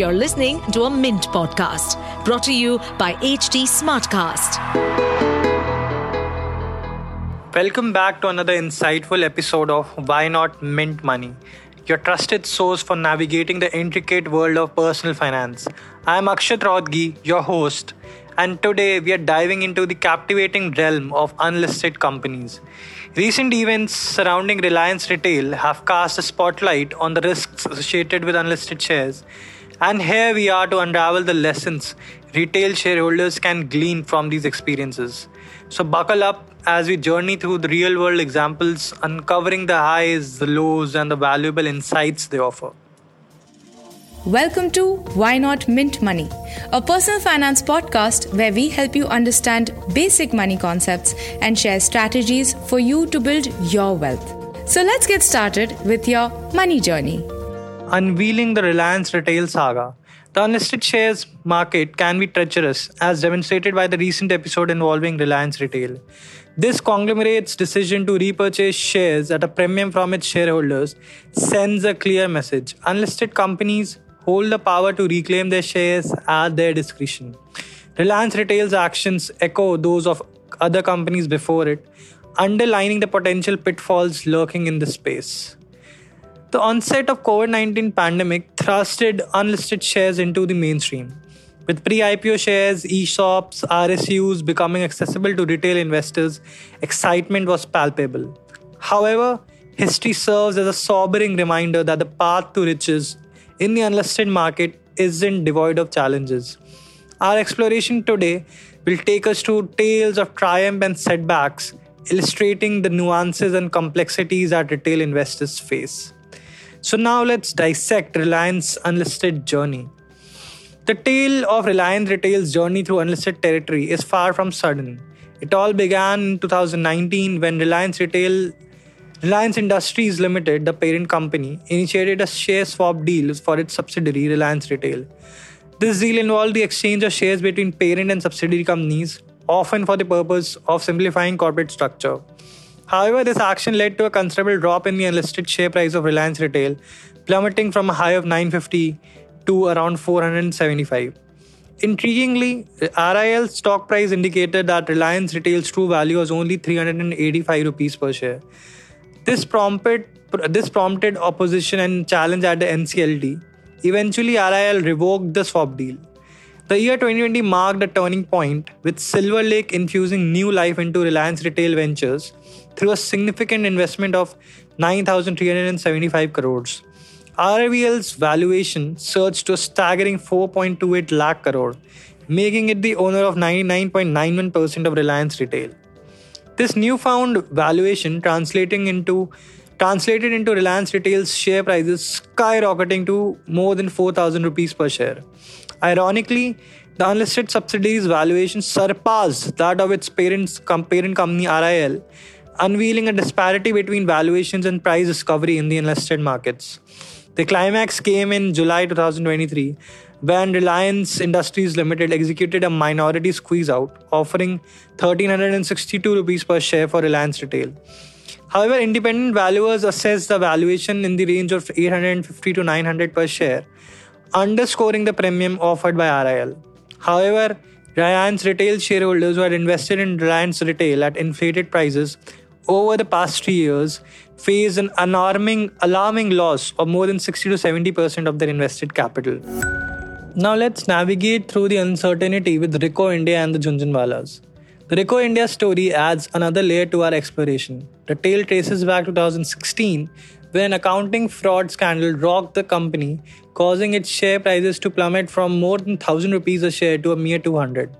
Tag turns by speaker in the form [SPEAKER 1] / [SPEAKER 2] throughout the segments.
[SPEAKER 1] You're listening to a Mint podcast brought to you by HT Smartcast.
[SPEAKER 2] Welcome back to another insightful episode of Why Not Mint Money, your trusted source for navigating the intricate world of personal finance. I am Akshat Rohatgi, your host, and today we are diving into the captivating realm of unlisted companies. Recent events surrounding Reliance Retail have cast a spotlight on the risks associated with unlisted shares. And here we are to unravel the lessons retail shareholders can glean from these experiences. So, buckle up as we journey through the real world examples, uncovering the highs, the lows, and the valuable insights they offer.
[SPEAKER 3] Welcome to Why Not Mint Money, a personal finance podcast where we help you understand basic money concepts and share strategies for you to build your wealth. So let's get started with your money journey.
[SPEAKER 2] Unveiling the Reliance Retail saga. The unlisted shares market can be treacherous, as demonstrated by the recent episode involving Reliance Retail. This conglomerate's decision to repurchase shares at a premium from its shareholders sends a clear message. Unlisted companies hold the power to reclaim their shares at their discretion. Reliance Retail's actions echo those of other companies before it, underlining the potential pitfalls lurking in this space. The onset of COVID-19 pandemic thrusted unlisted shares into the mainstream. With pre-IPO shares, ESOPs, RSUs becoming accessible to retail investors, excitement was palpable. However, history serves as a sobering reminder that the path to riches in the unlisted market isn't devoid of challenges. Our exploration today will take us to tales of triumph and setbacks, illustrating the nuances and complexities that retail investors face. So, now let's dissect Reliance unlisted journey. The tale of Reliance Retail's journey through unlisted territory is far from sudden. It all began in 2019 when Reliance Retail Reliance Industries Limited, the parent company, initiated a share swap deal for its subsidiary Reliance Retail. This deal involved the exchange of shares between parent and subsidiary companies, often for the purpose of simplifying corporate structure. However, this action led to a considerable drop in the unlisted share price of Reliance Retail, plummeting from a high of 950 to around 475. Intriguingly, RIL's stock price indicated that Reliance Retail's true value was only 385 rupees per share. This prompted this prompted opposition and challenge at the NCLT. Eventually, RIL revoked the swap deal. The year 2020 marked a turning point, with Silver Lake infusing new life into Reliance Retail Ventures through a significant investment of 9,375 crores. RVL's valuation surged to a staggering 4.28 lakh crore, making it the owner of 99.91% of Reliance Retail. This newfound valuation translating into translated into Reliance Retail's share prices skyrocketing to more than 4000 rupees per share. Ironically, the unlisted subsidiary's valuation surpassed that of its parent's parent company RIL, unveiling a disparity between valuations and price discovery in the unlisted markets. The climax came in July 2023 when Reliance Industries Limited executed a minority squeeze out, offering 1362 rupees per share for Reliance Retail. However, independent valuers assess the valuation in the range of 850 to 900 per share, underscoring the premium offered by RIL. However, Reliance Retail shareholders who had invested in Reliance Retail at inflated prices over the past three years faced an alarming, alarming loss of more than 60 to 70% of their invested capital. Now let's navigate through the uncertainty with Ricoh India and the Jhunjhunwalas. The Ricoh India story adds another layer to our exploration. The tale traces back to 2016 when an accounting fraud scandal rocked the company, causing its share prices to plummet from more than 1000 rupees a share to a mere 200.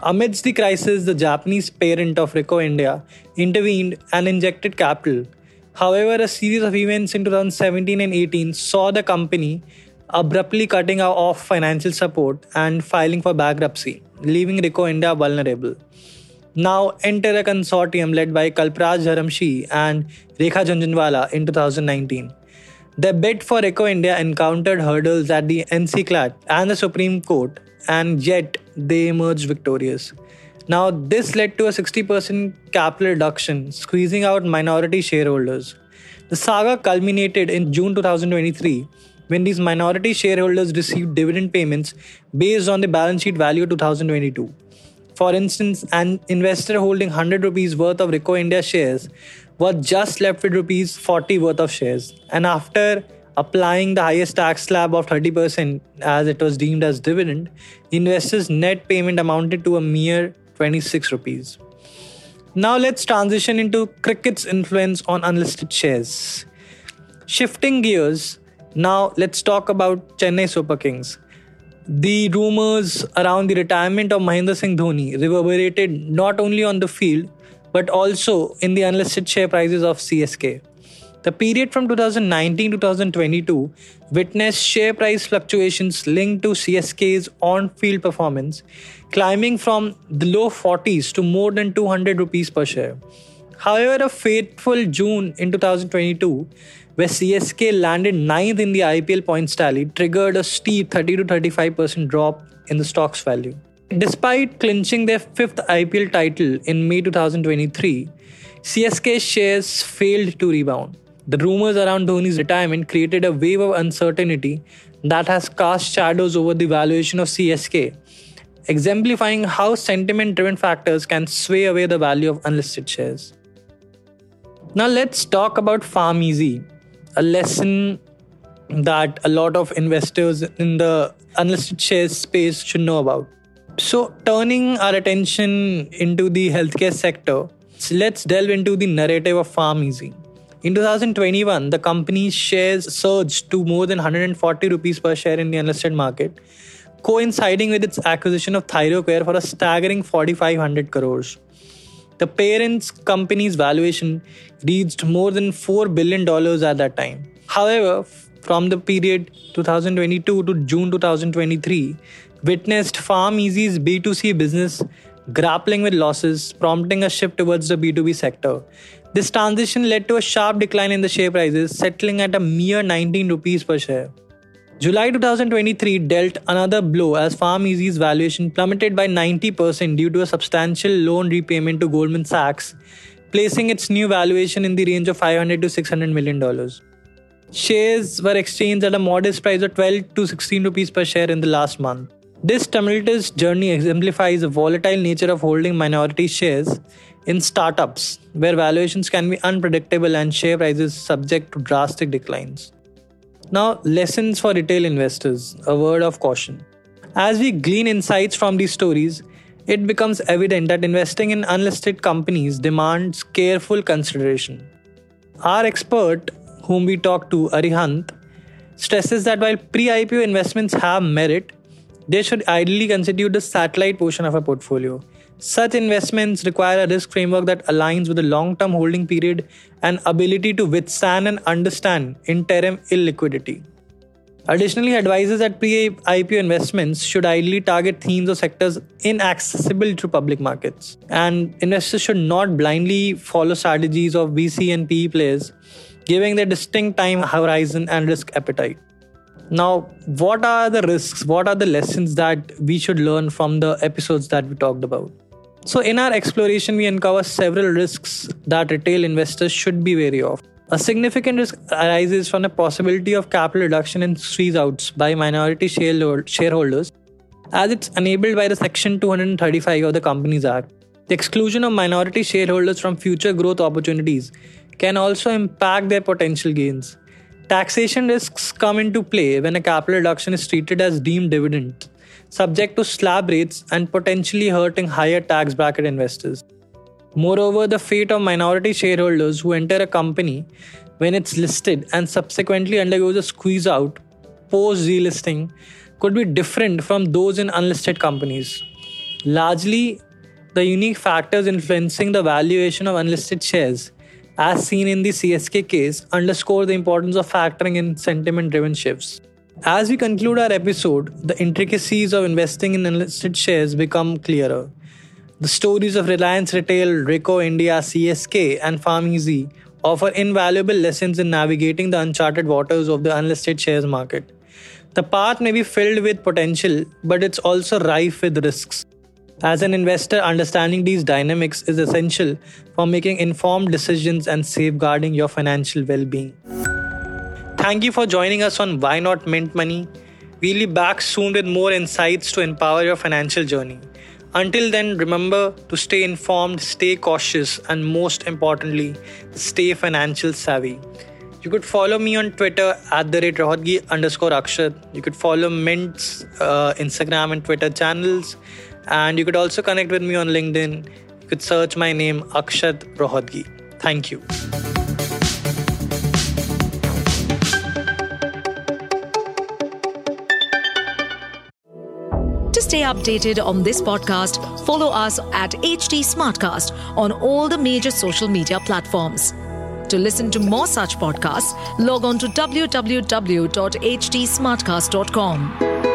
[SPEAKER 2] Amidst the crisis, the Japanese parent of Ricoh India intervened and injected capital. However, a series of events in 2017 and 18 saw the company abruptly cutting off financial support and filing for bankruptcy, leaving Ricoh India vulnerable. Now enter a consortium led by Kalpraj Dharamshi and Rekha Jhunjhunwala in 2019. The bid for Ricoh India encountered hurdles at the NCLAT and the Supreme Court, and yet they emerged victorious. Now, this led to a 60% capital reduction, squeezing out minority shareholders. The saga culminated in June 2023 when these minority shareholders received dividend payments based on the balance sheet value 2022. For instance, an investor holding 100 rupees worth of Ricoh India shares was just left with rupees 40 worth of shares. And after applying the highest tax slab of 30% as it was deemed as dividend, the investor's net payment amounted to a mere 26 rupees. Now let's transition into cricket's influence on unlisted shares. Shifting gears, now let's talk about Chennai Super Kings. The rumors around the retirement of Mahendra Singh Dhoni reverberated not only on the field but also in the unlisted share prices of CSK. The period from 2019 to 2022 witnessed share price fluctuations linked to CSK's on field performance, climbing from the low 40s to more than 200 rupees per share. However, a fateful June in 2022, where CSK landed ninth in the IPL points tally, triggered a steep 30 to 35% drop in the stock's value. Despite clinching their fifth IPL title in May 2023, CSK shares failed to rebound. The rumors around Dhoni's retirement created a wave of uncertainty that has cast shadows over the valuation of CSK, exemplifying how sentiment driven factors can sway away the value of unlisted shares. Now, let's talk about PharmEasy, a lesson that a lot of investors in the unlisted shares space should know about. So, turning our attention into the healthcare sector, let's delve into the narrative of PharmEasy. In 2021, the company's shares surged to more than 140 rupees per share in the unlisted market, coinciding with its acquisition of Thyrocare for a staggering 4500 crores. The parent's company's valuation reached more than $4 billion at that time. However, from the period 2022 to June 2023, witnessed PharmEasy's B2C business grappling with losses, prompting a shift towards the B2B sector. This transition led to a sharp decline in the share prices, settling at a mere 19 rupees per share. July 2023 dealt another blow as PharmEasy's valuation plummeted by 90% due to a substantial loan repayment to Goldman Sachs, placing its new valuation in the range of 500 to 600 million dollars. Shares were exchanged at a modest price of 12 to 16 rupees per share in the last month. This tumultuous journey exemplifies the volatile nature of holding minority shares in startups, where valuations can be unpredictable and share prices subject to drastic declines. Now, lessons for retail investors a word of caution. As we glean insights from these stories, it becomes evident that investing in unlisted companies demands careful consideration. Our expert, whom we talked to, Arihant, stresses that while pre IPO investments have merit, they should ideally constitute the satellite portion of a portfolio. Such investments require a risk framework that aligns with the long term holding period and ability to withstand and understand interim illiquidity. Additionally, advises that pre IPO investments should ideally target themes or sectors inaccessible to public markets. And investors should not blindly follow strategies of VC and PE players, giving their distinct time horizon and risk appetite. Now, what are the risks? What are the lessons that we should learn from the episodes that we talked about? So, in our exploration, we uncover several risks that retail investors should be wary of. A significant risk arises from the possibility of capital reduction and squeeze outs by minority shareholders, as it's enabled by the Section 235 of the Companies Act. The exclusion of minority shareholders from future growth opportunities can also impact their potential gains. Taxation risks come into play when a capital reduction is treated as deemed dividend subject to slab rates and potentially hurting higher tax bracket investors. Moreover, the fate of minority shareholders who enter a company when it's listed and subsequently undergoes a squeeze out post delisting could be different from those in unlisted companies. Largely, the unique factors influencing the valuation of unlisted shares, as seen in the CSK case, underscore the importance of factoring in sentiment driven shifts. As we conclude our episode, the intricacies of investing in unlisted shares become clearer. The stories of Reliance Retail, Ricoh India, CSK, and PharmEasy offer invaluable lessons in navigating the uncharted waters of the unlisted shares market. The path may be filled with potential, but it's also rife with risks. As an investor, understanding these dynamics is essential for making informed decisions and safeguarding your financial well being. Thank you for joining us on Why Not Mint Money. We'll be back soon with more insights to empower your financial journey. Until then, remember to stay informed, stay cautious, and most importantly, stay financial savvy. You could follow me on Twitter at the rate Rohatgi underscore Akshat. You could follow Mint's uh, Instagram and Twitter channels. And you could also connect with me on LinkedIn. You could search my name Akshat Rohatgi. Thank you.
[SPEAKER 1] To stay updated on this podcast, follow us at HT Smartcast on all the major social media platforms. To listen to more such podcasts, log on to www.htsmartcast.com.